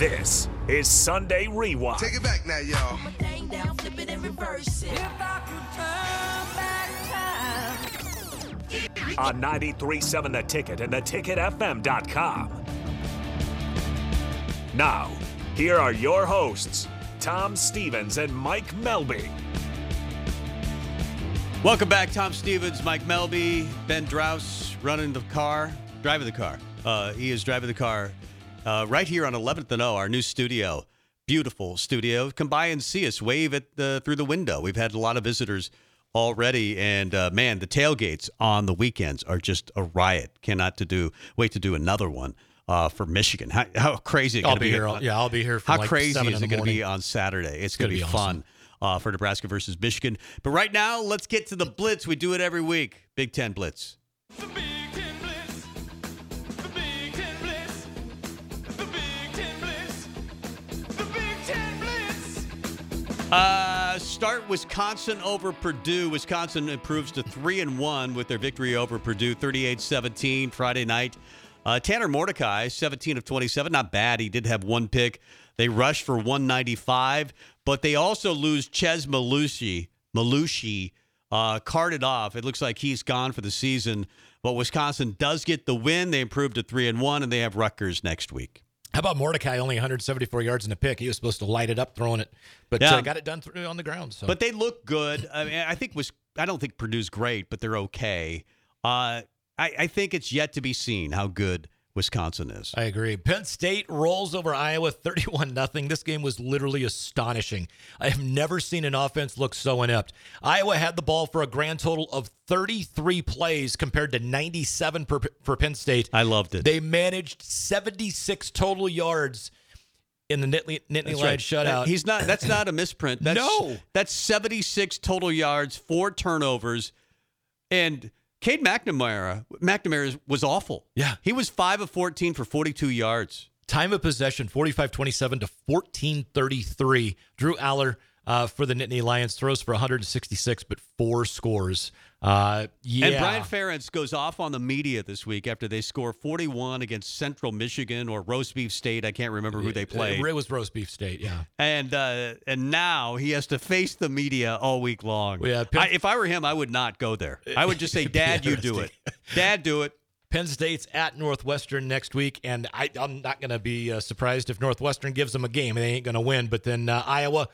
This is Sunday Rewind. Take it back now, y'all. On 93.7 The Ticket and theticketfm.com. Now, here are your hosts, Tom Stevens and Mike Melby. Welcome back, Tom Stevens, Mike Melby, Ben Drouse running the car, driving the car. Uh, he is driving the car uh, right here on 11th and O, our new studio. Beautiful studio. Come by and see us. Wave at the through the window. We've had a lot of visitors already, and uh, man, the tailgates on the weekends are just a riot. Cannot to do wait to do another one uh, for Michigan. How, how crazy! It I'll gonna be here. Yeah, I'll be here. How like crazy seven is it going to be on Saturday? It's, going to gonna be, be fun uh, for Nebraska versus Michigan. But right now, let's get to the Blitz. We do it every week. Big Ten Blitz. The Big Ten Blitz. Uh, start Wisconsin over Purdue. Wisconsin improves to 3 and 1 with their victory over Purdue 38-17 Friday night. Uh, Tanner Mordecai, 17 of 27, not bad. He did have one pick. They rushed for 195, but they also lose Chez Mellusi, Mellusi uh, carted off. It looks like he's gone for the season, but Wisconsin does get the win. They improved to 3 and 1 and they have Rutgers next week. How about Mordecai? Only 174 yards in a pick. He was supposed to light it up throwing it, but Yeah. uh, got it done through on the ground. So. But they look good. I mean, I think was I don't think Purdue's great, but they're okay. Uh, I, I think it's yet to be seen how good Wisconsin is. I agree. Penn State rolls over Iowa 31 nothing. This game was literally astonishing. I have never seen an offense look so inept. Iowa had the ball for a grand total of 33 plays compared to 97 per, for Penn State. I loved it. They managed 76 total yards in the Nittany, Nittany Lion right. shutout. He's not. That's not a misprint. That's, No. that's seventy six total yards, four turnovers, and Cade McNamara. McNamara was awful. Yeah. he was five of fourteen for forty two yards. Time of possession 45 27 to 14 33. Drew Allar uh, for the Nittany Lions throws for 166, but four scores. Uh, yeah. And Brian Ferentz goes off on the media this week after they score 41 against Central Michigan or Roast Beef State. I can't remember who they played. It was roast beef state, yeah. and uh, and now he has to face the media all week long. Yeah, Penn- I, if I were him, I would not go there. I would just say, "Dad, you do it. Dad, do it." Penn State's at Northwestern next week, and I, I'm not going to be uh, surprised if Northwestern gives them a game. They ain't going to win, but then uh, Iowa,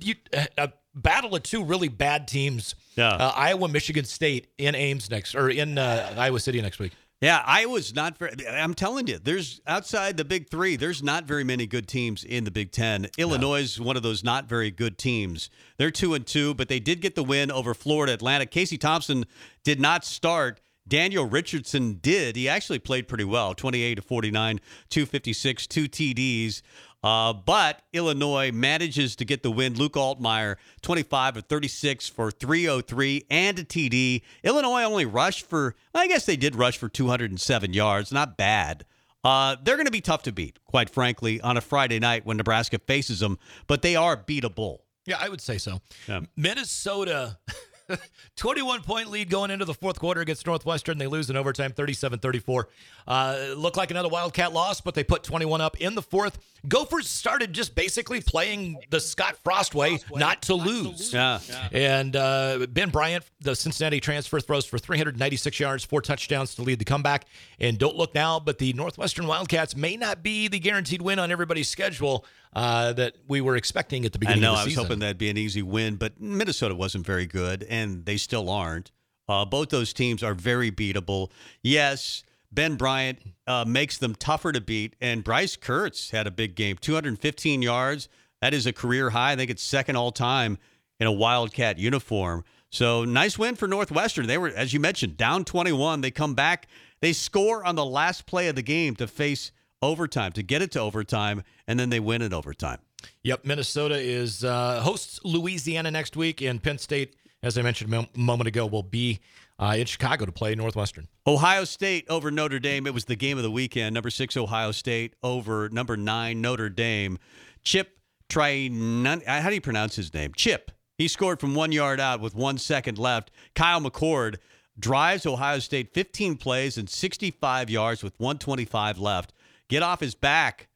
you uh, a battle of two really bad teams. Yeah. Uh, Iowa, Michigan State in Ames next, or in uh, Iowa City next week. Yeah, Iowa's not very. I'm telling you, there's outside the Big Three. There's not very many good teams in the Big Ten. Illinois is one of those not very good teams. They're two and two, but they did get the win over Florida Atlantic. Casey Thompson did not start. Daniel Richardson did. He actually played pretty well 28 to 49, 256, two TDs. Uh, but Illinois manages to get the win. Luke Altmyer, 25 of 36 for 303 and a TD. Illinois only rushed for, I guess they did rush for 207 yards. Not bad. Uh, they're going to be tough to beat, quite frankly, on a Friday night when Nebraska faces them, but they are beatable. Yeah, I would say so. Yeah. Minnesota, 21 point lead going into the fourth quarter against Northwestern. They lose in overtime 37 34. Uh, looked like another Wildcat loss, but they put 21 up in the fourth. Gophers started just basically playing the Scott Frost way, not to lose. Yeah. And uh, Ben Bryant, the Cincinnati transfer, throws for 396 yards, four touchdowns to lead the comeback. And don't look now, but the Northwestern Wildcats may not be the guaranteed win on everybody's schedule uh, that we were expecting at the beginning. I know. I was hoping that'd be an easy win, but Minnesota wasn't very good, and they still aren't. Uh, both those teams are very beatable. Yes, Ben Bryant uh, makes them tougher to beat, and Bryce Kirtz had a big game 215 yards. That is a career high. I think it's second all time in a Wildcat uniform. So nice win for Northwestern. They were, as you mentioned, down 21. They come back, they score on the last play of the game to face overtime, to get it to overtime, and then they win in overtime. Yep, Minnesota is uh, hosts Louisiana next week, and Penn State, as I mentioned a moment ago, will be uh, in Chicago to play Northwestern. Ohio State over Notre Dame. It was the game of the weekend. Number six, Ohio State over number nine, Notre Dame. Chip Trinan. How do you pronounce his name? Chip. He scored from one yard out with one second left. Kyle McCord drives Ohio State 15 plays and 65 yards with 125 left. Get off his back.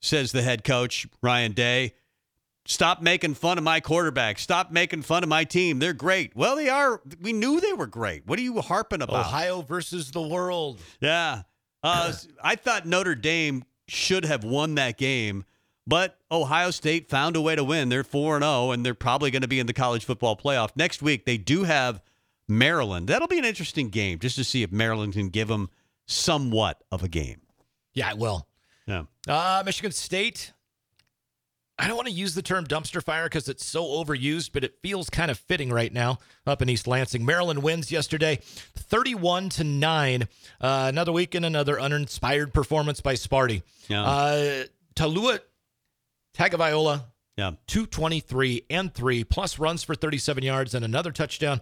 says the head coach, Ryan Day. Stop making fun of my quarterback. Stop making fun of my team. They're great. Well, they are. We knew they were great. What are you harping about? Ohio versus the world. Yeah. Uh, I thought Notre Dame should have won that game, but Ohio State found a way to win. They're 4 0, and they're probably going to be in the college football playoff. Next week, they do have Maryland. That'll be an interesting game just to see if Maryland can give them somewhat of a game. Yeah, it will. Yeah. Uh, Michigan State. I don't want to use the term dumpster fire because it's so overused, but it feels kind of fitting right now up in East Lansing. Maryland wins yesterday, 31 to 9. Uh, another week and another uninspired performance by Sparty. Yeah. Uh, Taulia Tagovailoa, Yeah. 223 and 3, plus runs for 37 yards and another touchdown.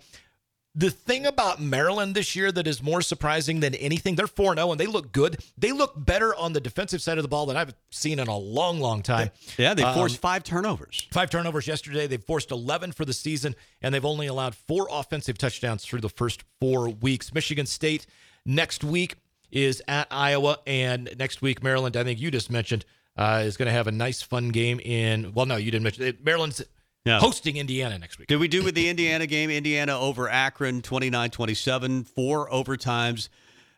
The thing about Maryland this year that is more surprising than anything, they're 4 0 and they look good. They look better on the defensive side of the ball than I've seen in a long, long time. Yeah, they Um, forced five turnovers. Five turnovers yesterday. They've forced 11 for the season, and they've only allowed four offensive touchdowns through the first four weeks. Michigan State next week is at Iowa, and next week, Maryland, I think you just mentioned, uh, is going to have a nice, fun game in. Well, no, you didn't mention it. Maryland's Yeah. hosting Indiana next week. Did we do with the Indiana game? Indiana over Akron 29 27, four overtimes.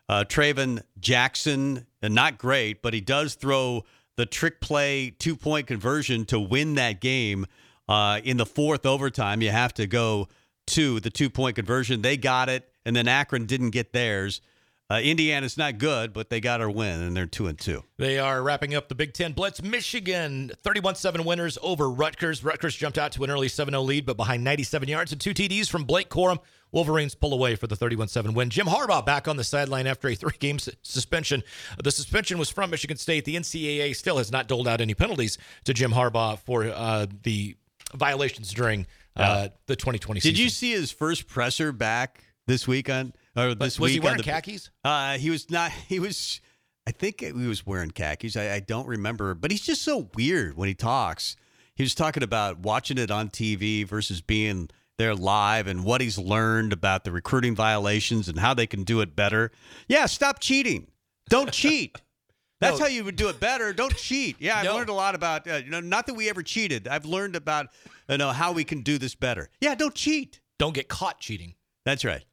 Uh, Tayven Jackson, uh, not great, but he does throw the trick play two point conversion to win that game uh, in the fourth overtime. You have to go to the two point conversion. They got it, and then Akron didn't get theirs. Uh, Indiana's not good, but they got a win, and they're two and two. They are wrapping up the Big Ten Blitz. Michigan, 31 7 winners over Rutgers. Rutgers jumped out to an early 7 0 lead, but behind 97 yards and two TDs from Blake Corum. Wolverines pull away for the 31 7 win. Jim Harbaugh back on the sideline after a three game suspension. The suspension was from Michigan State. The NCAA still has not doled out any penalties to Jim Harbaugh for uh, the violations during uh, the 2020 season. Did you see his first presser back this weekend or this was he week? on wearing the- khakis? Uh, he was not. He was. I think he was wearing khakis. I, I don't remember, but he's just so weird when he talks. He was talking about watching it on TV versus being there live and what he's learned about the recruiting violations and how they can do it better. Yeah, stop cheating. Don't cheat. That's No. how you would do it better. Don't cheat. Yeah, I've No. learned a lot about. Uh, you know, not that we ever cheated. I've learned about you know how we can do this better. Yeah, don't cheat. Don't get caught cheating. That's right.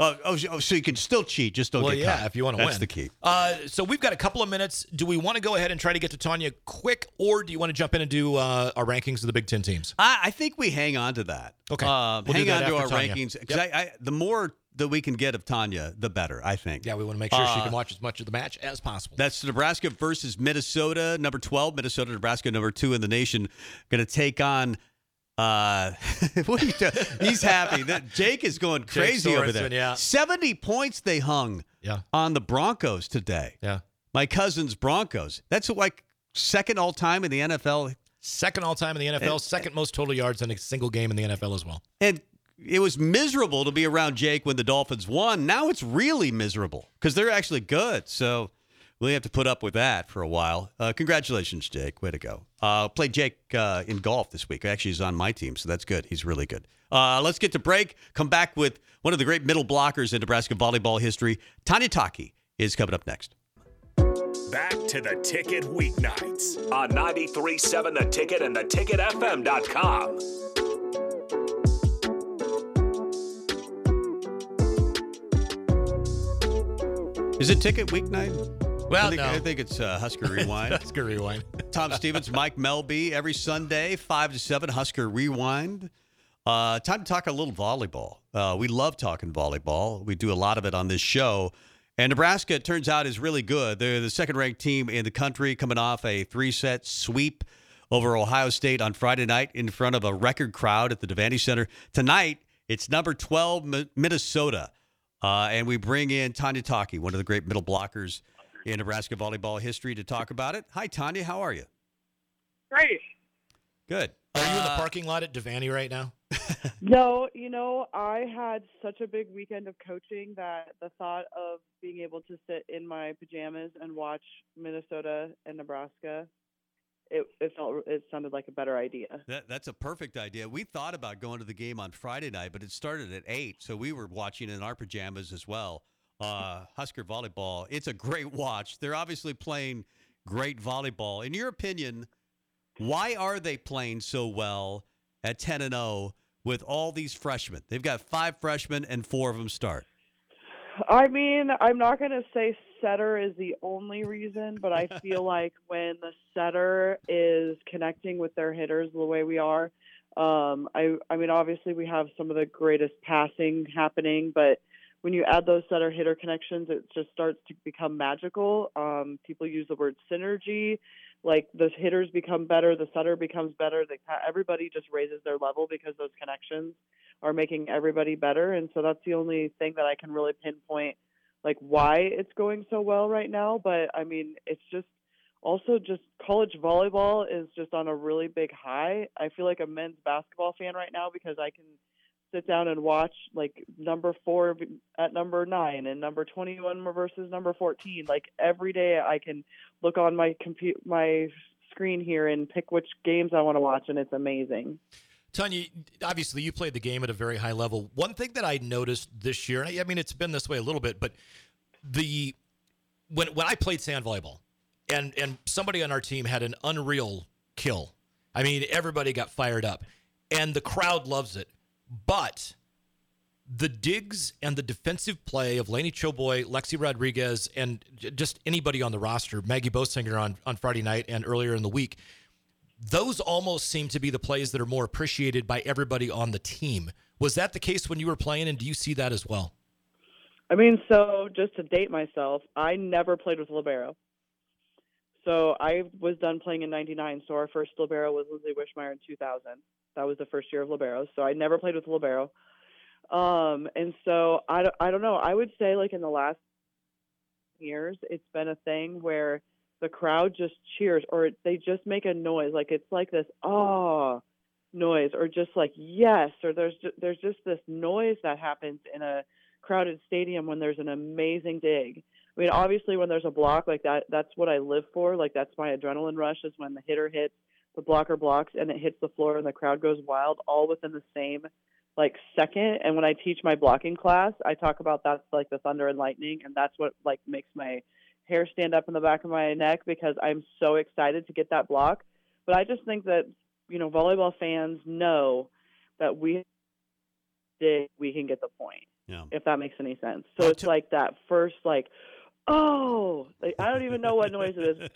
Oh, oh, so- oh, so you can still cheat, just don't well, get yeah, caught. if you want to win. That's the key. Uh, so we've got a couple of minutes. Do we want to go ahead and try to get to Tanya quick, or do you want to jump in and do uh, our rankings of the Big Ten teams? I, I think we hang on to that. Okay. Uh, We'll do hang that on to our Tanya. rankings because Yep. I, I, the more that we can get of Tanya, the better. I think. Yeah, we want to make sure she Uh, can watch as much of the match as possible. That's Nebraska versus Minnesota, number 12. Minnesota, Nebraska, number two in the nation. Going to take on. Uh, what are you doing? He's happy. That Jake is going crazy over there. Yeah. 70 points they hung yeah, on the Broncos today. yeah. My cousin's Broncos. That's like second all time in the NFL. Second all time in the NFL, second most total yards in a single game in the NFL as well. And it was miserable to be around Jake when the Dolphins won. Now it's really miserable because they're actually good. So we have to put up with that for a while. Uh, congratulations, Jake. Way to go. Uh, played Jake uh, in golf this week. Actually, he's on my team, so that's good. He's really good. Uh, let's get to break. Come back with one of the great middle blockers in Nebraska volleyball history. Tanya Taki is coming up next. Back to the ticket weeknights on 93.7 The Ticket and theticketfm.com. Is it ticket weeknight? Well, I think, no. I think it's uh, Husker Rewind. Husker rewind. Tom Stevens, Mike Melby, every Sunday, 5 to 7, Husker Rewind. Uh, time to talk a little volleyball. Uh, we love talking volleyball. We do a lot of it on this show. And Nebraska, it turns out, is really good. They're the second ranked team in the country, coming off a three set sweep over Ohio State on Friday night in front of a record crowd at the Devaney Center. Tonight, it's number 12, Minnesota. Uh, and we bring in Tanya Taki, one of the great middle blockers in Nebraska volleyball history, to talk about it. Hi, Tanya. How are you? Great. Good. Are you in the Uh, parking lot at Devaney right now? No, you know, I had such a big weekend of coaching that the thought of being able to sit in my pajamas and watch Minnesota and Nebraska, it it felt it sounded like a better idea. That, that's a perfect idea. We thought about going to the game on Friday night, but it started at 8, so we were watching in our pajamas as well. Uh, Husker volleyball, it's a great watch. They're obviously playing great volleyball. In your opinion, why are they playing so well at 10 and 0 with all these freshmen? They've got five freshmen and four of them start. I mean, I'm not going to say setter is the only reason, but I feel like when the setter is connecting with their hitters the way we are, um, I, I mean, obviously we have some of the greatest passing happening, but when you add those setter hitter connections, it just starts to become magical. Um, people use the word synergy. Like the hitters become better, the setter becomes better. Everybody just raises their level because those connections are making everybody better. And so that's the only thing that I can really pinpoint, like why it's going so well right now. But I mean, it's just also just college volleyball is just on a really big high. I feel like a men's basketball fan right now because I can sit down and watch like number four at number nine and number 21 versus number 14 like every day i can look on my compute my screen here and pick which games i want to watch and it's amazing Tanya, obviously you played the game at a very high level. One thing that I noticed this year, and I I mean it's been this way a little bit, but the when when I played sand volleyball, and and somebody on our team had an unreal kill. I mean everybody got fired up, and the crowd loves it. But the digs and the defensive play of Laney Choboy, Lexi Rodriguez, and just anybody on the roster, Maggie Bosinger on, on Friday night and earlier in the week, those almost seem to be the plays that are more appreciated by everybody on the team. Was that the case when you were playing, and do you see that as well? I mean, so just to date myself, I never played with libero. So I was done playing in '99. So our first libero was Lindsay Wishmeyer in 2000. That was the first year of libero. So I never played with libero. Um, and so I, don't- I don't know. I would say like in the last years, it's been a thing where the crowd just cheers or they just make a noise. Like it's like this oh noise or just like yes or there's there's just this noise that happens in a crowded stadium when there's an amazing dig. I mean, obviously, when there's a block like that, that's what I live for. Like that's my adrenaline rush is when the hitter hits, the blocker blocks, and it hits the floor, and the crowd goes wild, all within the same like second. And when I teach my blocking class, I talk about that's like the thunder and lightning, and that's what like makes my hair stand up in the back of my neck because I'm so excited to get that block. But I just think that you know volleyball fans know that we dig, we can get the point Yeah. if that makes any sense. So it's like that first, like, oh, like, I don't even know what noise it is.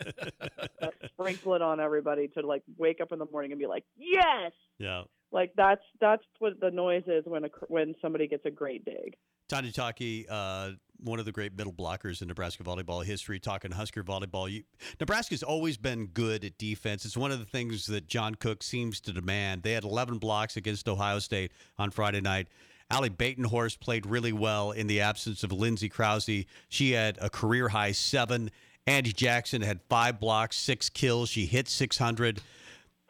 but Sprinkle it on everybody to like wake up in the morning and be like, yes, yeah. like that's that's what the noise is when a when somebody gets a great dig. Tanya Taki, uh, one of the great middle blockers in Nebraska volleyball history, talking Husker volleyball. You, Nebraska's always been good at defense. It's one of the things that John Cook seems to demand. They had 11 blocks against Ohio State on Friday night. Ally Batenhorst played really well in the absence of Lindsay Krause. She had a career high seven. Andi Jackson had five blocks, six kills. She hit 600.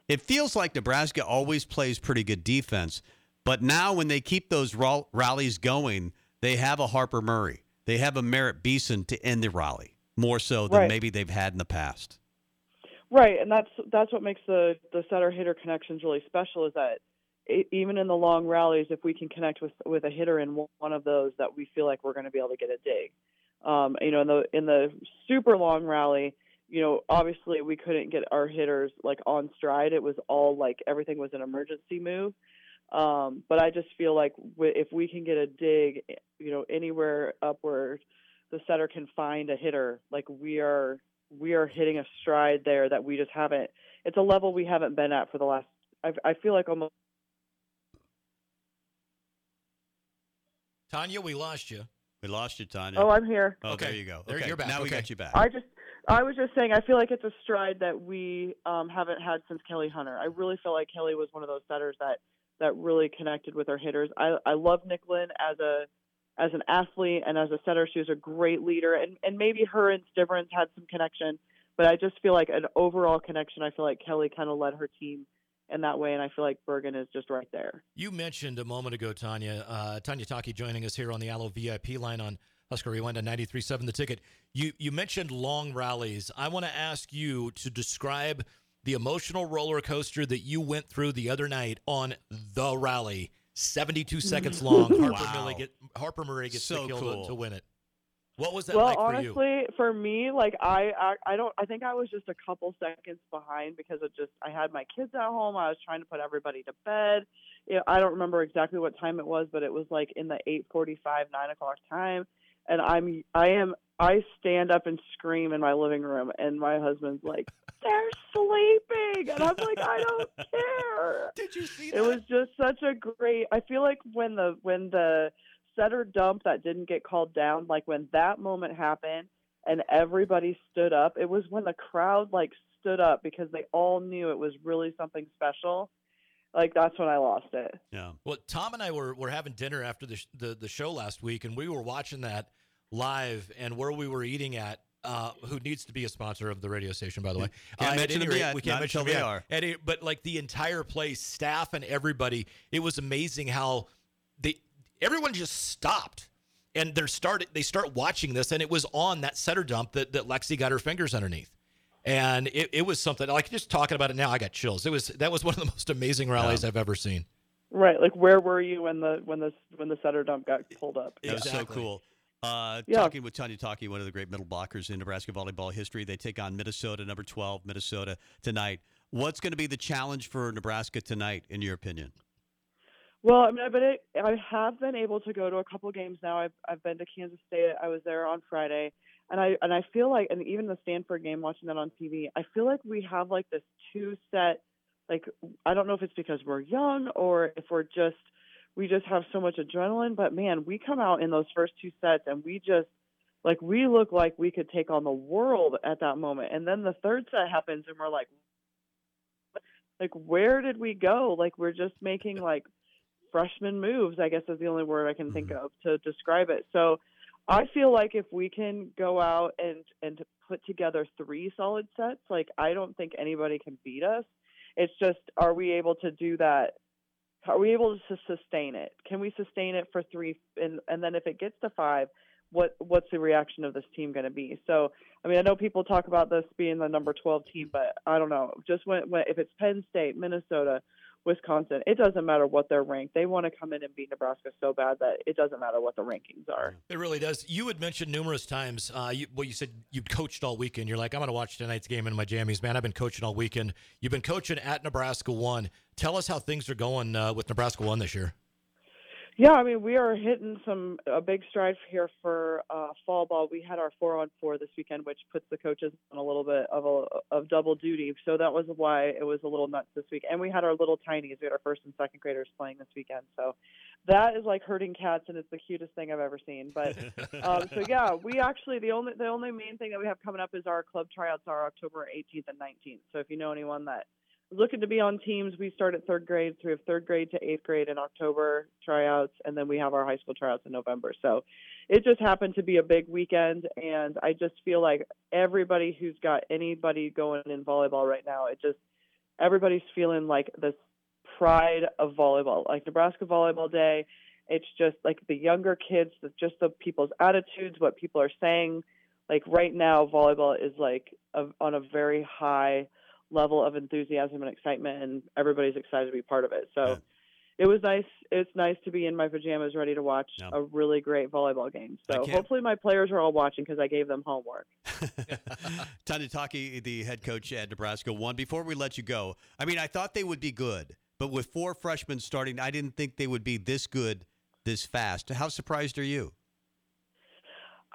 It feels like Nebraska always plays pretty good defense, but now when they keep those rall- rallies going, they have a Harper Murray, they have a Merritt Beeson to end the rally more so than Right. maybe they've had in the past. Right, and that's that's what makes the the setter hitter connections really special. Is that even in the long rallies, if we can connect with with a hitter in one- of those, that we feel like we're going to be able to get a dig. Um, you know, in the in the super long rally, you know, obviously we couldn't get our hitters like on stride. It was all like everything was an emergency move. Um, but I just feel like w- if we can get a dig, you know, anywhere upward, the setter can find a hitter. Like we are, we are hitting a stride there that we just haven't. It's a level we haven't been at for the last. I, I feel like almost. Tanya, we lost you. We lost you, Tanya. Oh, I'm here. Oh, there you go. There- okay, you're back. now we Okay. got you back. I just, I was just saying, I feel like it's a stride that we um, haven't had since Kelly Hunter. I really feel like Kelly was one of those setters that that really connected with her hitters. I, I love Nicklin as a as an athlete and as a setter. She was a great leader, and and maybe her and Stivrins had some connection, but I just feel like an overall connection. I feel like Kelly kind of led her team in that way, and I feel like Bergen is just right there. You mentioned a moment ago, Tanya. Uh, Tanya Taki joining us here on the Allo VIP line on Husker Rewind on 93.7 The Ticket. You you mentioned long rallies. I want to ask you to describe the emotional roller coaster that you went through the other night on the rally. 72 seconds long. Harper, Wow. Murray, get, Harper Murray gets So the kill cool. to, to win it. What was that well, like for you? honestly, for me, like I, I, I don't. I think I was just a couple seconds behind because it just I had my kids at home. I was trying to put everybody to bed. You know, I don't remember exactly what time it was, but it was like in the eight forty-five, nine o'clock time. And I'm, I am, I stand up and scream in my living room, and my husband's like, "They're sleeping," and I'm like, "I don't care." Did you see it was just such a great i feel like when the when the setter dump that didn't get called down like when that moment happened and everybody stood up it was when the crowd like stood up because they all knew it was really something special like that's when i lost it Yeah. Well, Tom and I were, were having dinner after the, sh- the the show last week, and we were watching that live. And where we were eating at, uh, who needs to be a sponsor of the radio station, by the way? Can't uh, mention any them rate, yet, We can't not mention them yet. are. At but like the entire place, staff and everybody, it was amazing how they everyone just stopped. And they're started. They start watching this, and it was on that setter dump that, that Lexi got her fingers underneath, and it, it was something like just talking about it now. I got chills. It was that was one of the most amazing rallies I've ever seen. right like where were you when the when the when the setter dump got pulled up It was so cool. Uh, Yeah. Talking with Tanya Taki, one of the great middle blockers in Nebraska volleyball history. They take on Minnesota, number 12, Minnesota tonight. What's going to be the challenge for Nebraska tonight, in your opinion? Well, I mean, I've been I have been able to go to a couple games now. I've I've been to Kansas State. I was there on Friday, and I and I feel like, and even the Stanford game, watching that on TV, I feel like we have like this two set. Like I don't know if it's because we're young or if we're just we just have so much adrenaline. But man, we come out in those first two sets and we just like we look like we could take on the world at that moment. And then the third set happens, and we're like, like where did we go? Like we're just making like freshman moves, I guess is the only word I can think mm-hmm. of to describe it. So I feel like if we can go out and and put together three solid sets, like I don't think anybody can beat us. It's just are we able to do that? Are we able to sustain it? Can we sustain it for three and and then if it gets to five, what what's the reaction of this team going to be? So I mean, I know people talk about this being the number 12 team, but I don't know. Just when, when if it's Penn State, Minnesota, Wisconsin, it doesn't matter what they're ranked. They want to come in and beat Nebraska so bad that it doesn't matter what the rankings are. It really does. You had mentioned numerous times. Uh, you, well, you said you'd coached all weekend. You're like, I'm going to watch tonight's game in my jammies, man. I've been coaching all weekend. You've been coaching at Nebraska one. Tell us how things are going uh, with Nebraska one this year. Yeah, I mean, we are hitting some a big stride here for uh, fall ball. We had our four on four this weekend, which puts the coaches on a little bit of a of double duty. So that was why it was a little nuts this week. And we had our little tinies. We had our first and second graders playing this weekend. So that is like herding cats, and it's the cutest thing I've ever seen. But um, so yeah, we actually the only the only main thing that we have coming up is our club tryouts are October 18th and 19th. So if you know anyone that looking to be on teams, we start at third grade. So we have third grade to eighth grade in October tryouts, and then we have our high school tryouts in November. So it just happened to be a big weekend, and I just feel like everybody who's got anybody going in volleyball right now, it just everybody's feeling like this pride of volleyball, like Nebraska Volleyball Day. It's just like the younger kids, just the people's attitudes, what people are saying. Like right now, volleyball is like a, on a very high level of enthusiasm and excitement, and everybody's excited to be part of it. So Yeah. it was nice. It's nice to be in my pajamas, ready to watch Yeah. a really great volleyball game. So hopefully my players are all watching because I gave them homework. Tanya Taki, the head coach at Nebraska, one. Before we let you go, I mean, I thought they would be good, but with four freshmen starting, I didn't think they would be this good this fast. How surprised are you?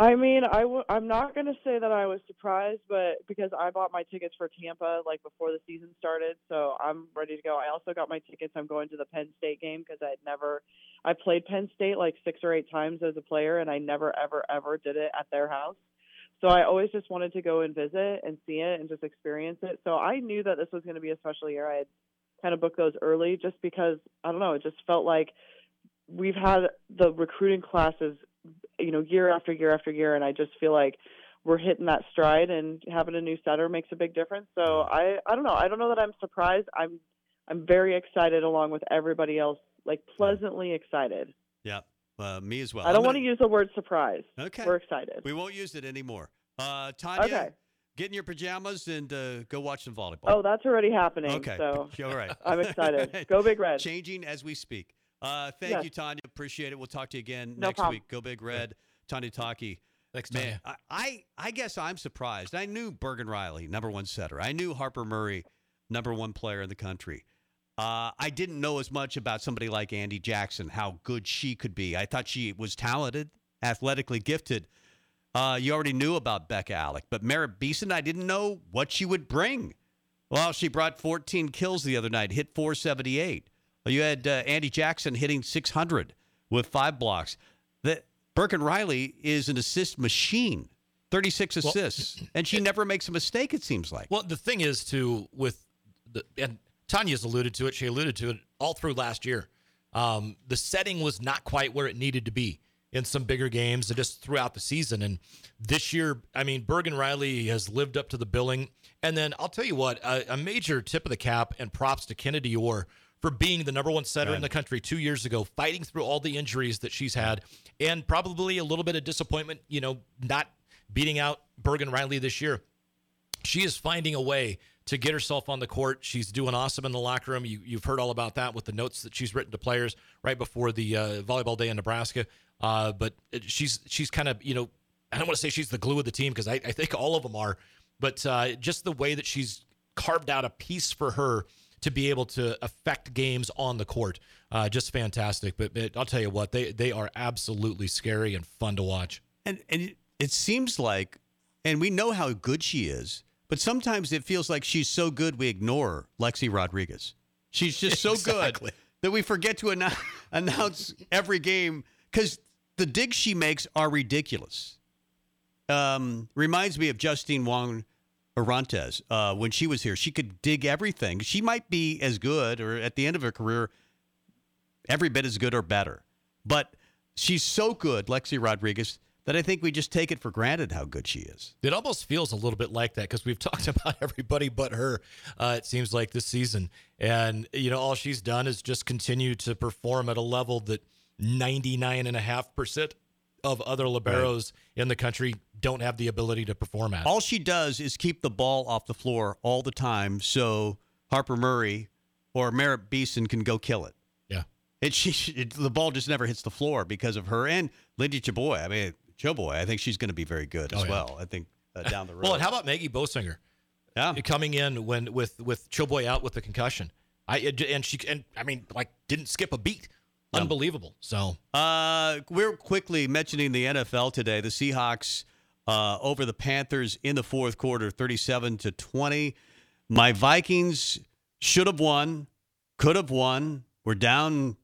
I mean, I w- I'm not going to say that I was surprised, but because I bought my tickets for Tampa like before the season started, so I'm ready to go. I also got my tickets. I'm going to the Penn State game because I'd never, I played Penn State like six or eight times as a player, and I never, ever, ever did it at their house. So I always just wanted to go and visit and see it and just experience it. So I knew that this was going to be a special year. I had kind of booked those early just because I don't know. It just felt like we've had the recruiting classes, you know, year after year after year, and I just feel like we're hitting that stride and having a new setter makes a big difference. So I, I don't know. I don't know that I'm surprised. I'm, I'm very excited along with everybody else, like pleasantly excited. Yeah, uh, me as well. I don't I'm want to gonna- use the word surprise. Okay. We're excited. We won't use it anymore. Uh, Tanya, Okay. get in your pajamas and uh, go watch some volleyball. Oh, that's already happening. okay. So All right. I'm excited. Go Big Red. Changing as we speak. Uh, thank Yes. you, Tanya. Appreciate it. We'll talk to you again No next problem. week. Go Big Red. Tanya Taki. Thanks, Tanya. Man, I, I I guess I'm surprised. I knew Bergen Reilly, number one setter. I knew Harper Murray, number one player in the country. Uh, I didn't know as much about somebody like Andi Jackson, how good she could be. I thought she was talented, athletically gifted. Uh, you already knew about Bekka Allick, but Merritt Beeson, I didn't know what she would bring. Well, she brought 14 kills the other night, hit 478. You had uh, Andi Jackson hitting 600 with five blocks. The Bergen Reilly is an assist machine, 36 Well- assists, and she never makes a mistake. It seems like. Well, the thing is, too, with the and Tanya's alluded to it. She alluded to it all through last year. Um, the setting was not quite where it needed to be in some bigger games and just throughout the season. And this year, I mean, Bergen Reilly has lived up to the billing. And then I'll tell you what, a, a major tip of the cap and props to Kennedy Orr for being the number one setter in the country two years ago, fighting through all the injuries that she's had, and probably a little bit of disappointment, you know, not beating out Bergen Reilly this year she is finding a way to get herself on the court. She's doing awesome in the locker room. You, you've heard all about that with the notes that she's written to players right before the uh, volleyball day in Nebraska. Uh, but it- she's she's kind of you know I don't want to say she's the glue of the team because I, I think all of them are, but uh, just the way that she's carved out a piece for her to be able to affect games on the court, uh, just fantastic. But, but I'll tell you what, they they are absolutely scary and fun to watch. And and it, seems like, and we know how good she is, but sometimes it feels like she's so good we ignore Lexi Rodriguez. She's just so Exactly. good that we forget to announce, announce every game because the digs she makes are ridiculous. Um, reminds me of Justine Wong Orantes, uh, when she was here, she could dig everything. She might be as good, or at the end of her career, every bit as good or better. But she's so good, Lexi Rodriguez, that I think we just take it for granted how good she is. It almost feels a little bit like that because we've talked about everybody but her, uh, it seems like this season. And, you know, all she's done is just continue to perform at a level that 99.5% of other liberos in the country don't have the ability to perform at. All she does is keep the ball off the floor all the time, so Harper Murray or Merritt Beeson can go kill it. yeah, It, she, it, the ball just never hits the floor because of her and Lindy Choboy. I mean, Choboy, I think she's going to be very good as Oh, yeah. well. I think uh, down the road. Well, and how about Maggie Bosinger yeah. coming in when with with Choboy out with the concussion? I and she and I mean like didn't skip a beat. Unbelievable. So Uh, we're quickly mentioning the NFL today. The Seahawks uh, over the Panthers in the fourth quarter, 37 to 20. My Vikings should have won, could have won. We're down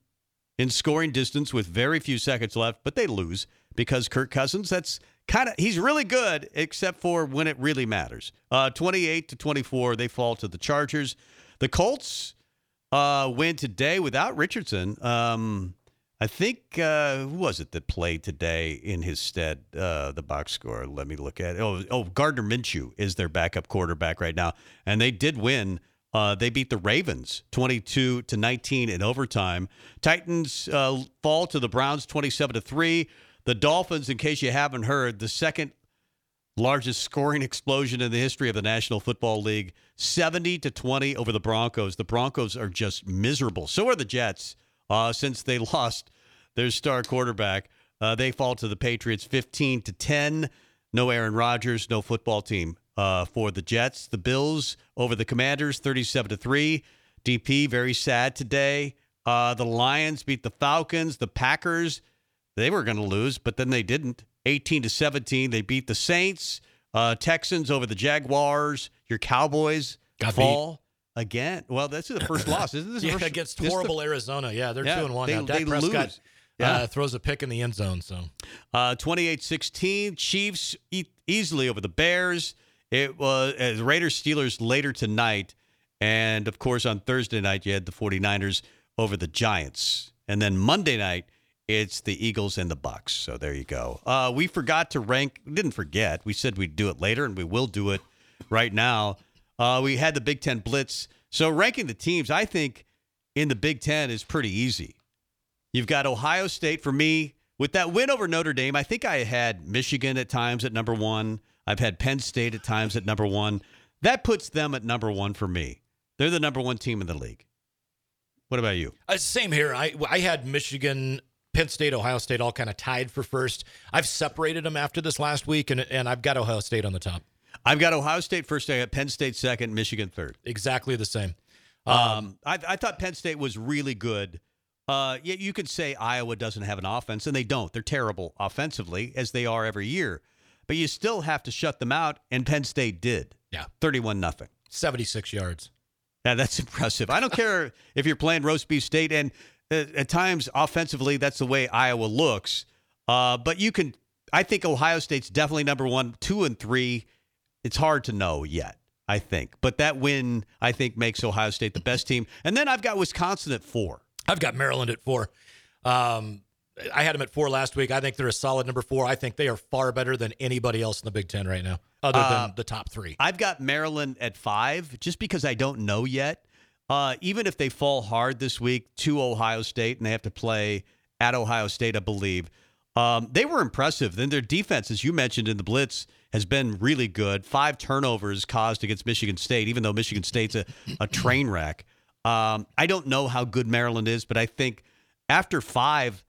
in scoring distance with very few seconds left, but they lose because Kirk Cousins, that's kind of, he's really good, except for when it really matters. Uh, 28 to 24, they fall to the Chargers. The Colts uh, win today without Richardson. Um, I think uh, who was it that played today in his stead? Uh, the box score. Let me look at it. Oh, oh, Gardner Minshew is their backup quarterback right now, and they did win. Uh, they beat the Ravens 22 to 19 in overtime. Titans uh, fall to the Browns 27 to three. The Dolphins, in case you haven't heard, the second largest scoring explosion in the history of the National Football League 70 to 20 over the Broncos. The Broncos are just miserable. So are the Jets uh, since they lost their star quarterback. Uh, they fall to the Patriots 15 to 10. No Aaron Rodgers, no football team uh, for the Jets. The Bills over the Commanders 37 to 3. DP very sad today. Uh, the Lions beat the Falcons. The Packers they were going to lose, but then they didn't. 18 to 17, they beat the Saints. Uh, Texans over the Jaguars. Your Cowboys Got fall again. Well, this is the first loss. Isn't this yeah, first, against is the- horrible Arizona. Yeah, they're Yeah, two and one they- now. Dak they Prescott lose. Yeah. uh, throws a pick in the end zone. So Uh, 28-16, Chiefs e- easily over the Bears. It was uh, Raiders Steelers later tonight, and of course on Thursday night you had the 49ers over the Giants, and then Monday night it's the Eagles and the Bucks. So there you go. Uh, we forgot to rank. Didn't forget. We said we'd do it later, and we will do it right now. Uh, we had the Big Ten Blitz. So ranking the teams, I think in the Big Ten is pretty easy. You've got Ohio State for me with that win over Notre Dame. I think I had Michigan at times at number one. I've had Penn State at times at number one. That puts them at number one for me. They're the number one team in the league. What about you? uh, same here. I I had Michigan, Penn State, Ohio State, all kind of tied for first. I've separated them after this last week, and and I've got Ohio State on the top. I've got Ohio State first. I got Penn State second, Michigan third. Exactly the same. Um, I, I thought Penn State was really good. Uh, yeah, you could say Iowa doesn't have an offense, and they don't. They're terrible offensively, as they are every year. But you still have to shut them out, and Penn State did. Yeah. thirty-one nothing. 76 yards. Yeah, that's impressive. I don't care if you're playing roast beef state, and at times offensively, that's the way Iowa looks. Uh, but you can, I think Ohio State's definitely number one, two, and three. It's hard to know yet. I think, but that win, I think, makes Ohio State the best team. And then I've got Wisconsin at four. I've got Maryland at four. Um, I had them at four last week. I think they're a solid number four. I think they are far better than anybody else in the Big Ten right now, other than Uh, the top three. I've got Maryland at five, just because I don't know yet. Uh, even if they fall hard this week to Ohio State and they have to play at Ohio State, I believe um, they were impressive. Then their defense, as you mentioned in the blitz, has been really good. Five turnovers caused against Michigan State, even though Michigan State's a, a train wreck. Um, I don't know how good Maryland is, but I think after five,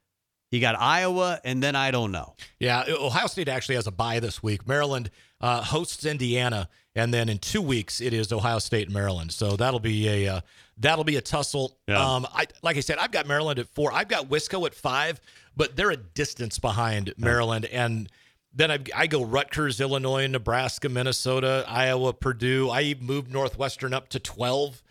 you got Iowa, and then I don't know. Yeah, Ohio State actually has a bye this week. Maryland uh, hosts Indiana, and then in two weeks it is Ohio State and Maryland. So that'll be a uh, that'll be a tussle. Yeah. Um, I like I said, I've got Maryland at four. I've got Wisco at five, but they're a distance behind Maryland, and then I, I go Rutgers, Illinois, Nebraska, Minnesota, Iowa, Purdue. I moved Northwestern up to twelve.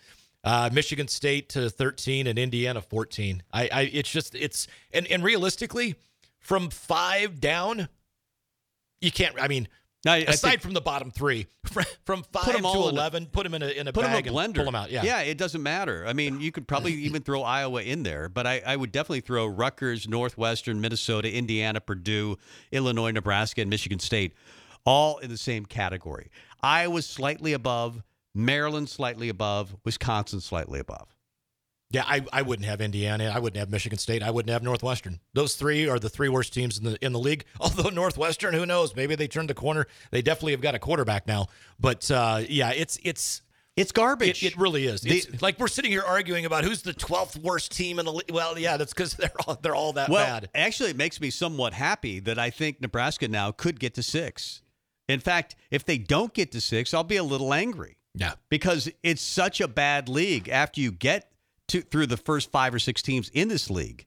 Uh, Michigan State to 13 and Indiana 14. I, I it's just it's and and realistically, from five down, you can't. I mean, I- I aside think- from the bottom three, from, from five to all in a- eleven, put them in a in a put them a blender. pull them out. Yeah, yeah, it doesn't matter. I mean, you could probably even throw Iowa in there, but I, I would definitely throw Rutgers, Northwestern, Minnesota, Indiana, Purdue, Illinois, Nebraska, and Michigan State, all in the same category. Iowa slightly above, Maryland slightly above, Wisconsin slightly above. yeah. I, I wouldn't have Indiana. I wouldn't have Michigan State. I wouldn't have Northwestern. Those three are the three worst teams in the in the league. Although Northwestern, who knows? Maybe they turned the corner. They definitely have got a quarterback now. But uh, yeah, it's it's It's garbage. It, it really is. The- It's like we're sitting here arguing about who's the twelfth worst team in the league. Well, yeah, that's because they're all they're all that well, bad. actually, it makes me somewhat happy that I think Nebraska now could get to six. In fact, if they don't get to six, I'll be a little angry. Yeah. because it's such a bad league after you get to through the first five or six teams in this league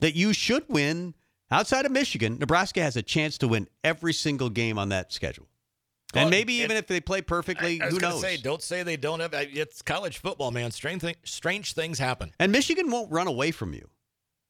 that you should win outside of Michigan. Nebraska has a chance to win every single game on that schedule. Well, And maybe even if they play perfectly, I, I who knows? say, don't say they don't have. It's college football, man. Strange thing, strange things happen. and Michigan won't run away from you.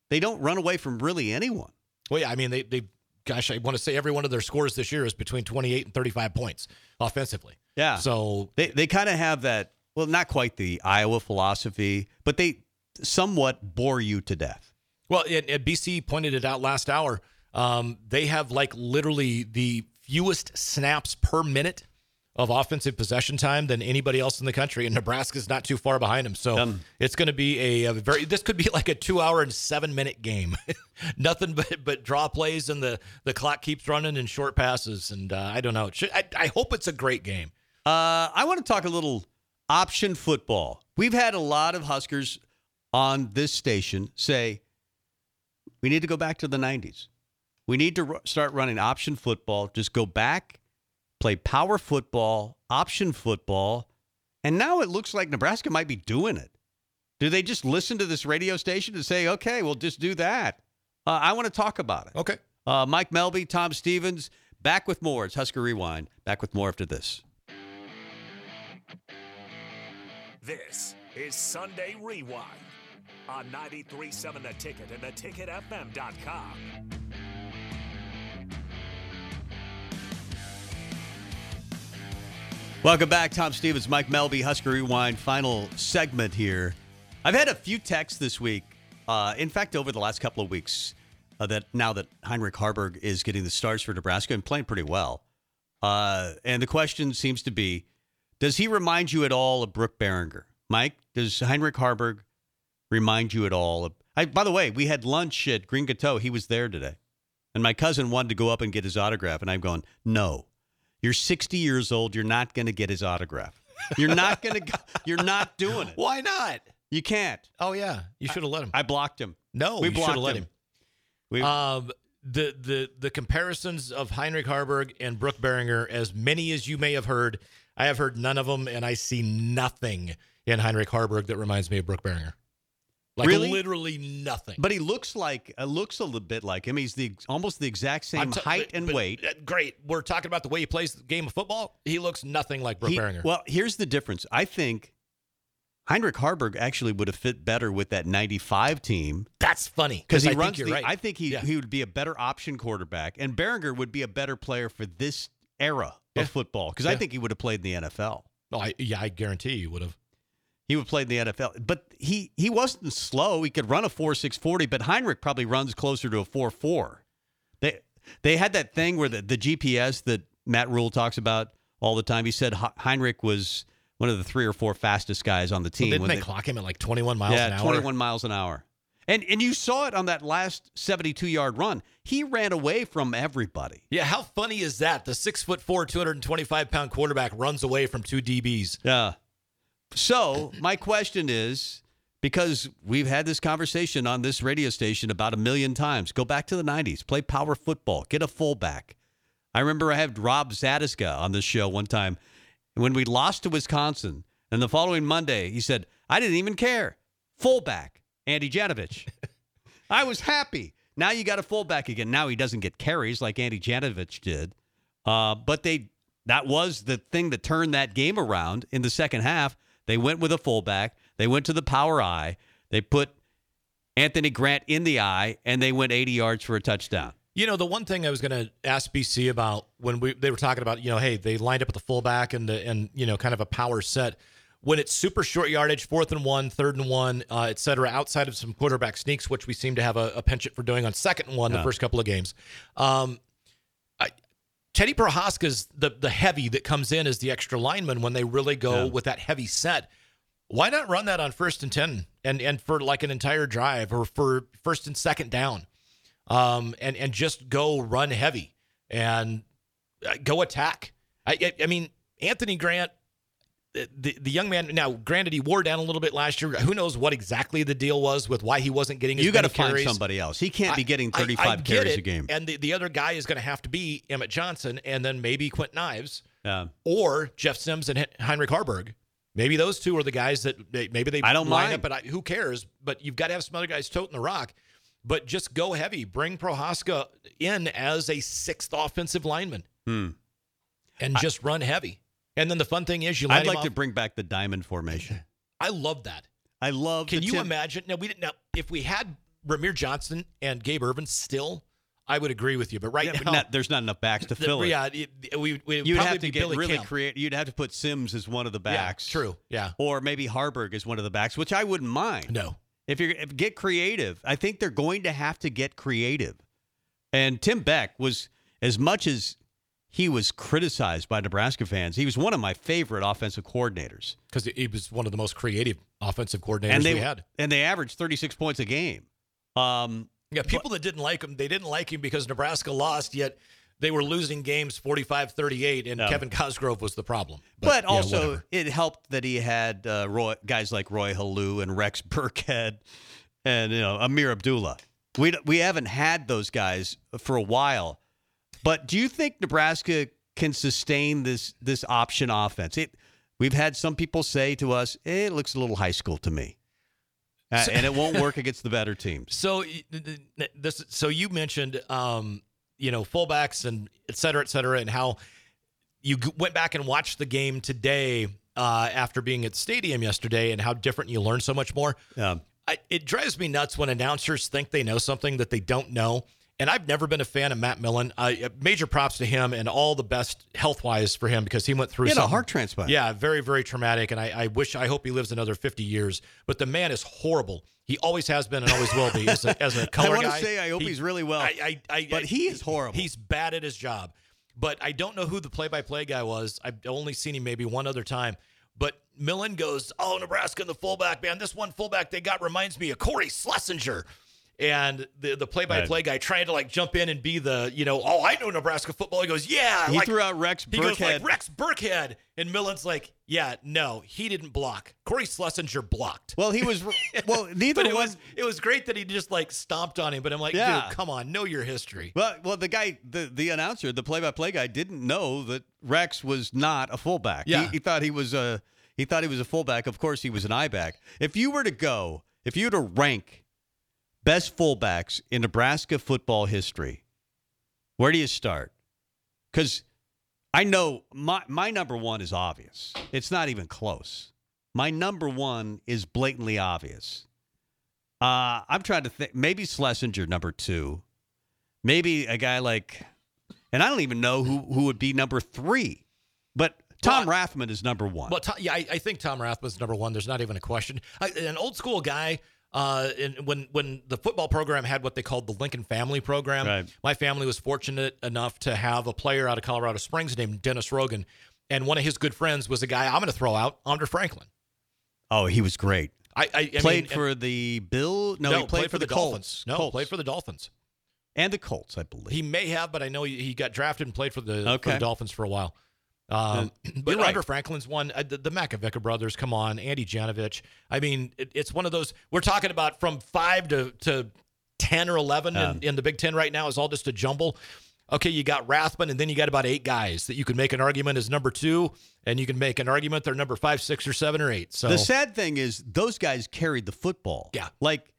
They don't run away from really anyone. Well, yeah, I mean, they they. Gosh, I want to say every one of their scores this year is between 28 and 35 points offensively. Yeah. So They they kind of have that. Well, not quite the Iowa philosophy, but they somewhat bore you to death. Well, and, and BC pointed it out last hour. Um, they have like literally the fewest snaps per minute of offensive possession time than anybody else in the country, and Nebraska's not too far behind them. So Um, it's going to be a, a very. This could be like a two-hour and seven-minute game. Nothing but but draw plays, and the the clock keeps running and short passes, and uh, I don't know. Should, I, I hope it's a great game. Uh, I want to talk a little option football. We've had a lot of Huskers on this station say we need to go back to the 90s. We need to ru- start running option football. Just go back, play power football, option football. And now it looks like Nebraska might be doing it. Do they just listen to this radio station and say, okay, we'll just do that? Uh, I want to talk about it. Okay. Uh, Mike Melby, Tom Stevens, back with more. It's Husker Rewind. Back with more after this. This is Sunday Rewind on 93.7 The Ticket and theticketfm.com. Welcome back, Tom Stevens, Mike Melby, Husker Rewind, final segment here. I've had a few texts this week. Uh, in fact, over the last couple of weeks, uh, that now that Heinrich Haarberg is getting the stars for Nebraska and playing pretty well. Uh, and the question seems to be Does he remind you at all of Brook Berringer? Mike, does Heinrich Haarberg remind you at all of. I, by the way, we had lunch at Green Gateau. He was there today. And my cousin wanted to go up and get his autograph. And I'm going, No. You're 60 years old. You're not going to get his autograph. You're not going to. You're not doing it. Why not? You can't. Oh yeah, you should have let him. I blocked him. no, we you should have blocked let him. him. We- Um, the the the comparisons of Heinrich Haarberg and Brook Berringer, as many as you may have heard, I have heard none of them, and I see nothing in Heinrich Haarberg that reminds me of Brook Berringer. Like Really? literally nothing. But he looks like uh, looks a little bit like him. He's the almost the exact same t- height but- and but, weight. uh, Great. We're talking about the way he plays the game of football. He looks nothing like Brook He- Berringer. well, here's the difference. I think Heinrich Haarberg actually would have fit better with that 95 team That's funny because he I runs the. right. I think he Yeah. he would be a better option quarterback, and Berringer would be a better player for this era Yeah. of football because I think he would have played in the NFL. Oh, I, yeah, I guarantee you would have. He would play in the NFL, but he he wasn't slow. He could run a four six forty, but Heinrich probably runs closer to a four four. They they had that thing where the, the GPS that Matt Rhule talks about all the time. He said Heinrich was one of the three or four fastest guys on the team. Didn't they, they- clock him at like 21 miles yeah, an hour? 21 miles an hour. And and you saw it on that last 72 yard run. He ran away from everybody. Yeah, how funny is that? The six foot four, 225 pound quarterback runs away from two DBs. Yeah. So my question is because we've had this conversation on this radio station about a million times. Go back to the 90s, play power football, get a fullback. I remember I had Rob Zatechka on this show one time when we lost to Wisconsin. And the following Monday, he said, I didn't even care. Fullback, Andy Janovich. I was happy. Now you got a fullback again. Now he doesn't get carries like Andy Janovich did. Uh, but they that was the thing that turned that game around in the second half. They went with a fullback. They went to the power eye. They put Anthony Grant in the eye, and they went 80 yards for a touchdown. You know, the one thing I was going to ask BC about when we they were talking about, you know, hey, they lined up with the fullback and the, and you know, kind of a power set. When it's super short yardage, fourth and one, third and one, uh, et cetera, outside of some quarterback sneaks, which we seem to have a, a penchant for doing on second and one the first couple of games. Um, Teddy Prochazka's the the heavy that comes in as the extra lineman when they really go Yeah. with that heavy set. Why not run that on first and ten and and for like an entire drive or for first and second down, um, and and just go run heavy and uh, go attack. I, I I mean Anthony Grant, the, the young man. Now, granted, he wore down a little bit last year. Who knows what exactly the deal was with why he wasn't getting? You got to find carries. somebody else. He can't be I- getting I- I 35 get carries it. a game. And the, the other guy is going to have to be Emmett Johnson and then maybe Kwinten Ives Yeah. or Jeff Sims and Heinrich Haarberg. Maybe those two are the guys that they, maybe they I don't line mind. up, but I, who cares? But you've got to have some other guys toting the rock. But just go heavy. Bring Prochazka in as a sixth offensive lineman Hmm. and just run heavy. And then the fun thing is you I'd like to bring back the diamond formation. I love that. I love. It. Can you Tim- imagine? Now we didn't. Now if we had Rahmir Johnson and Gabe Ervin still, I would agree with you. But right Yeah, now, not- there's not enough backs to the- fill it. yeah, it, we we You'd have to get Billy really Kemp. creative. You'd have to put Sims as one of the backs. Yeah, true. Yeah. Or maybe Haarberg as one of the backs, which I wouldn't mind. No. If you're get creative, I think they're going to have to get creative. And Tim Beck was as much as he was criticized by Nebraska fans, he was one of my favorite offensive coordinators. because he was one of the most creative offensive coordinators and they we had. and they averaged 36 points a game. Um, Yeah, people that didn't like him, they didn't like him because Nebraska lost, yet they were losing games 45-38, and Yeah. Kevin Cosgrove was the problem. But, yeah, also, whatever. it helped that he had uh, Roy, guys like Roy Helu and Rex Burkhead and you know Ameer Abdullah. We we haven't had those guys for a while. But do you think Nebraska can sustain this this option offense? It we've had some people say to us, eh, it looks a little high school to me, Uh, and it won't work against the better teams. So y- th- th- this, so you mentioned, um, you know, fullbacks and et cetera, et cetera, and how you went back and watched the game today uh, after being at the stadium yesterday, and how different you learned so much more. Um, I, it drives me nuts when announcers think they know something that they don't know. And I've never been a fan of Matt Millen. Uh, major props to him and all the best health wise for him because he went through he a heart transplant. yeah, very, very traumatic. And I, I wish, I hope he lives another 50 years. But the man is horrible. He always has been and always will be as a, as a I color want to say I hope He- he's really well. I, I, I, but he is horrible. He's bad at his job. But I don't know who the play-by-play guy was. I've only seen him maybe one other time. But Millen goes, "Oh, Nebraska and the fullback man. This one fullback they got reminds me of Cory Schlesinger." And the the play by play guy trying to like jump in and be the you know oh I know Nebraska football. He goes yeah. He like, threw out Rex he goes like Rex Burkhead, and Millen's like yeah no he didn't block. Cory Schlesinger blocked. well, he was. Well, neither but it was it was great that he just like stomped on him. But I'm like, Yeah. dude, come on, know your history. Well, well, the guy, the the announcer, the play-by-play guy, didn't know that Rex was not a fullback. He- Yeah. he, thought he was a he thought he was a fullback. Of course, he was an I back. If you were to go, if you were to rank best fullbacks in Nebraska football history, where do you start? Because I know my my number one is obvious. It's not even close. My number one is blatantly obvious. Uh, I'm trying to think. Maybe Schlesinger number two. Maybe a guy like, and I don't even know who who would be number three. But Tom Well, Rathman is number one. Well, Tom, yeah, I, I think Tom Rathman's number one. There's not even a question. I, an old school guy. Uh, and when when the football program had what they called the Lincoln Family Program, Right. my family was fortunate enough to have a player out of Colorado Springs named Dennis Rogan, and one of his good friends was a guy I'm going to throw out, Andra Franklin. oh, he was great. I, I, I played mean, for the Bill. No, he played, for, the, Dolphins. Colts. No, Colts. played for the Dolphins. and the Colts, I believe. He may have, but I know he, got drafted and played for the, for the Dolphins for a while. Um, but right. Franklin's one. Uh, the, the Makovicka brothers, come on, Andy Janovich. I mean, it, it's one of those. We're talking about from five to to ten or eleven in, in the Big Ten right now is all just a jumble. Okay, you got Rathman, and then you got about eight guys that you can make an argument as number two, and you can make an argument they're number five, six, or seven, or eight. So The sad thing is, those guys carried the football. Yeah. Like,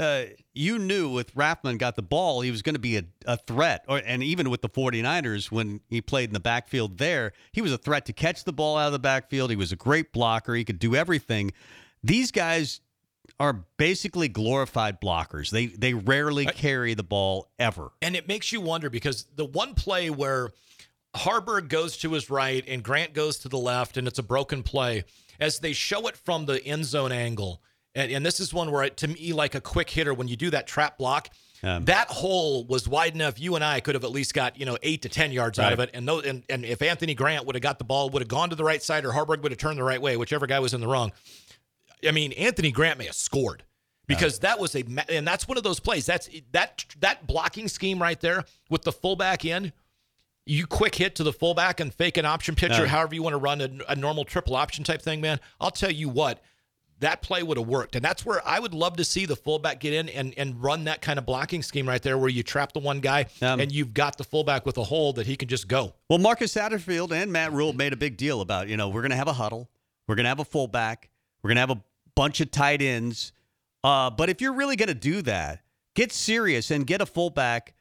uh, you knew with Rathman got the ball, he was going to be a, a threat. Or And even with the 49ers, when he played in the backfield there, he was a threat to catch the ball out of the backfield. He was a great blocker. He could do everything. These guys are basically glorified blockers. They they rarely carry the ball ever. And it makes you wonder because the one play where Haarberg goes to his right and Grant goes to the left, and it's a broken play, as they show it from the end zone angle. And, and this is one where, it, to me, like a quick hitter, when you do that trap block, Um, that hole was wide enough. You and I could have at least got you know eight to ten yards out of it. And, those, and and if Anthony Grant would have got the ball, would have gone to the right side, or Haarberg would have turned the right way, whichever guy was in the wrong. I mean, Anthony Grant may have scored because that was a and that's one of those plays. That's that that blocking scheme right there with the fullback in. You quick hit to the fullback and fake an option pitch or Yeah. however you want to run a, a normal triple option type thing, man. I'll tell you what, that play would have worked, and that's where I would love to see the fullback get in and and run that kind of blocking scheme right there, where you trap the one guy Um, and you've got the fullback with a hole that he can just go. Well, Marcus Satterfield and Matt Rhule made a big deal about, you know, we're going to have a huddle. We're going to have a fullback. We're going to have a bunch of tight ends. Uh, but if you're really going to do that, get serious and get a fullback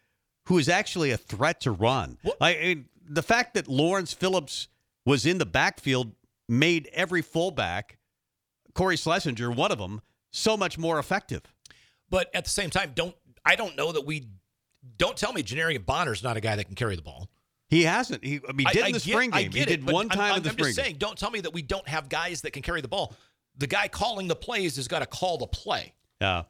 who is actually a threat to run. I, I the fact that Lawrence Phillips was in the backfield made every fullback, Cory Schlesinger, one of them, so much more effective. But at the same time, don't I don't know that we don't tell me Janiran Bonner's not a guy that can carry the ball. He hasn't. He, I mean, he did I- in the get- spring game. He it, did one I'm- time I'm, in the I'm spring just saying, don't tell me that we don't have guys that can carry the ball. The guy calling the plays has got to call the play. Yeah.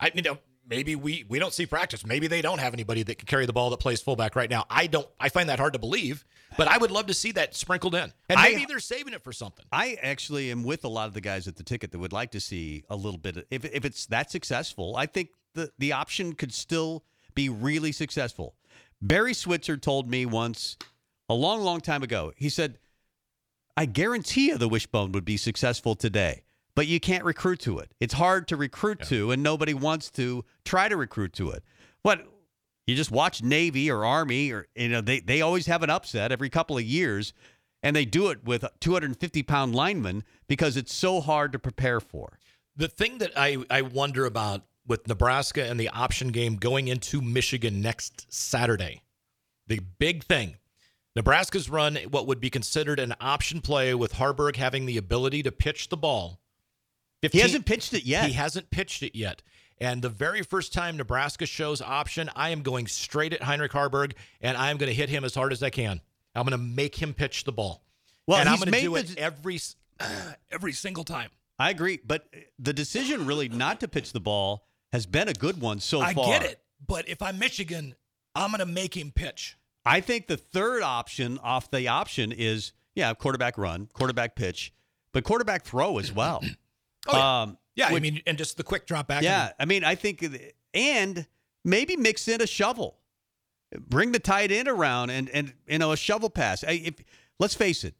I mean, maybe we we don't see practice. Maybe they don't have anybody that can carry the ball that plays fullback right now. I don't. I find that hard to believe, but I would love to see that sprinkled in, and I- maybe they're saving it for something. I actually am with a lot of the guys at the ticket that would like to see a little bit. Of, if if it's that successful, I think the the option could still be really successful. Barry Switzer told me once, a long, long time ago. He said, "I guarantee you the wishbone would be successful today, but you can't recruit to it. It's hard to recruit to, and nobody wants to try to recruit to it. What you just watch Navy or Army, or you know, they they always have an upset every couple of years." and they do it with 250 pound linemen because it's so hard to prepare for. The thing that I, I wonder about with Nebraska and the option game going into Michigan next Saturday, the big thing Nebraska's run what would be considered an option play with Haarberg having the ability to pitch the ball. He hasn't pitched it yet. He hasn't pitched it yet. And the very first time Nebraska shows option, I am going straight at Heinrich Haarberg and I am going to hit him as hard as I can. I'm going to make him pitch the ball. Well, and I'm he's going to made do it every every single time. I agree, but the decision really not to pitch the ball has been a good one so I far. I get it, but if I'm Michigan, I'm going to make him pitch. I think the third option off the option is yeah, quarterback run, quarterback pitch, but quarterback throw as well. Oh, yeah. Um, Yeah, I mean, and just the quick drop back. yeah, I mean, I think, and maybe mix in a shovel, bring the tight end around, and and you know a shovel pass. If let's face it,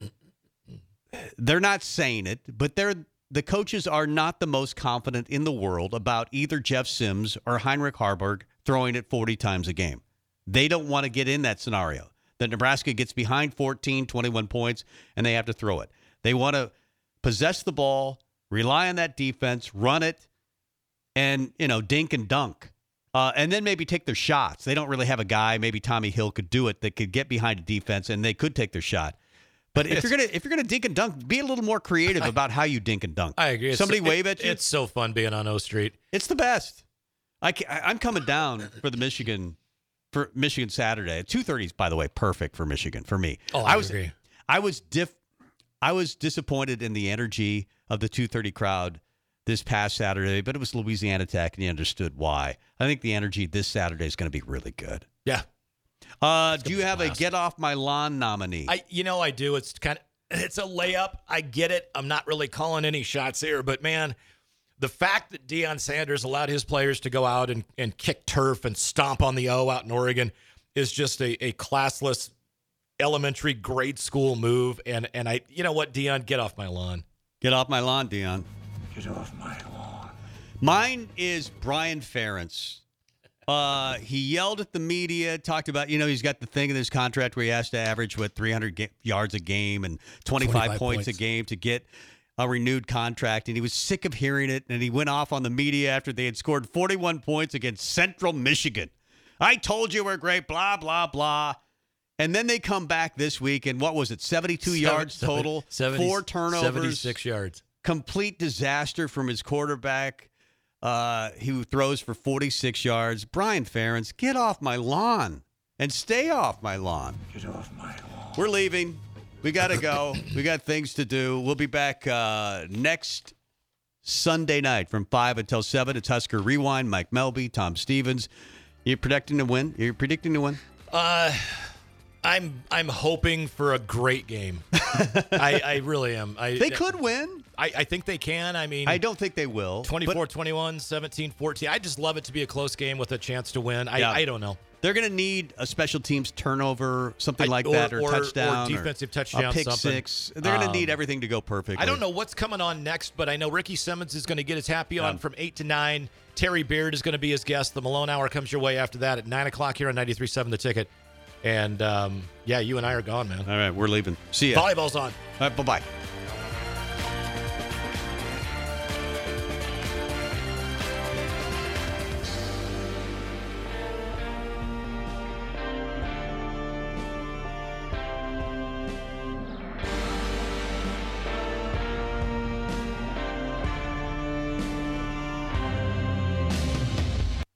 they're not saying it, but they're the coaches are not the most confident in the world about either Jeff Sims or Heinrich Haarberg throwing it 40 times a game. They don't want to get in that scenario. That Nebraska gets behind 14, 21 points, and they have to throw it. They want to possess the ball, rely on that defense, run it, and you know dink and dunk, uh, and then maybe take their shots. They don't really have a guy. Maybe Tommy Hill could do it. That could get behind a defense and they could take their shot. But if you're gonna if you're gonna dink and dunk, be a little more creative about how you dink and dunk. I agree. It's- Somebody wave at you. It's so fun being on O Street. It's the best. I, I'm coming down for the Michigan for Michigan Saturday. Two thirties, by the way, perfect for Michigan for me. Oh, I was agree. I was diff. I was disappointed in the energy of the two thirty crowd this past Saturday, but it was Louisiana Tech, and you understood why. I think the energy this Saturday is going to be really good. Yeah. Uh, do you have a get off my lawn nominee? I, you know, I do. It's kind of, it's a layup. I get it. I'm not really calling any shots here, but man, the fact that Deion Sanders allowed his players to go out and, and kick turf and stomp on the O out in Oregon is just a, a classless elementary grade school move. And, and I, you know what, Deion, get off my lawn. Get off my lawn, Deion. Get off my lawn. Mine is Brian Ferentz. Uh, he yelled at the media, talked about, you know, he's got the thing in his contract where he has to average, what, 300 ga- yards a game and 25, 25 points, points. a game to get a renewed contract. And he was sick of hearing it. And he went off on the media after they had scored 41 points against Central Michigan. I told you we're great, blah, blah, blah. And then they come back this week, and what was it, 72 yards total, 70 four turnovers, 76 yards. complete disaster from his quarterback. Uh, who throws for 46 yards. Brian Ferentz, get off my lawn and stay off my lawn. Get off my lawn. We're leaving. We got to go. we got things to do. We'll be back uh, next Sunday night from 5 until 7. It's Husker Rewind. Mike Melby, Tom Stevens. You're predicting to win? You're predicting to win? Uh, I'm I'm hoping for a great game. I, I really am. I, They could win. I, I think they can. I mean, I don't think they will. but 21, 17 14. I just love it to be a close game with a chance to win. I, Yeah. I don't know. They're going to need a special teams turnover, something I- like or- that, or, or- or touchdown, defensive a touchdown, pick something. six. They're going to Um, need everything to go perfect. I don't know what's coming on next, but I know Ricky Simmons is going to get his happy on from 8 to 9. Terry Beard is going to be his guest. The Malone Hour comes your way after that at 9 o'clock here on 93.7 The Ticket. And um, yeah, you and I are gone, man. All right, we're leaving. See ya. Volleyball's on. All right, bye bye.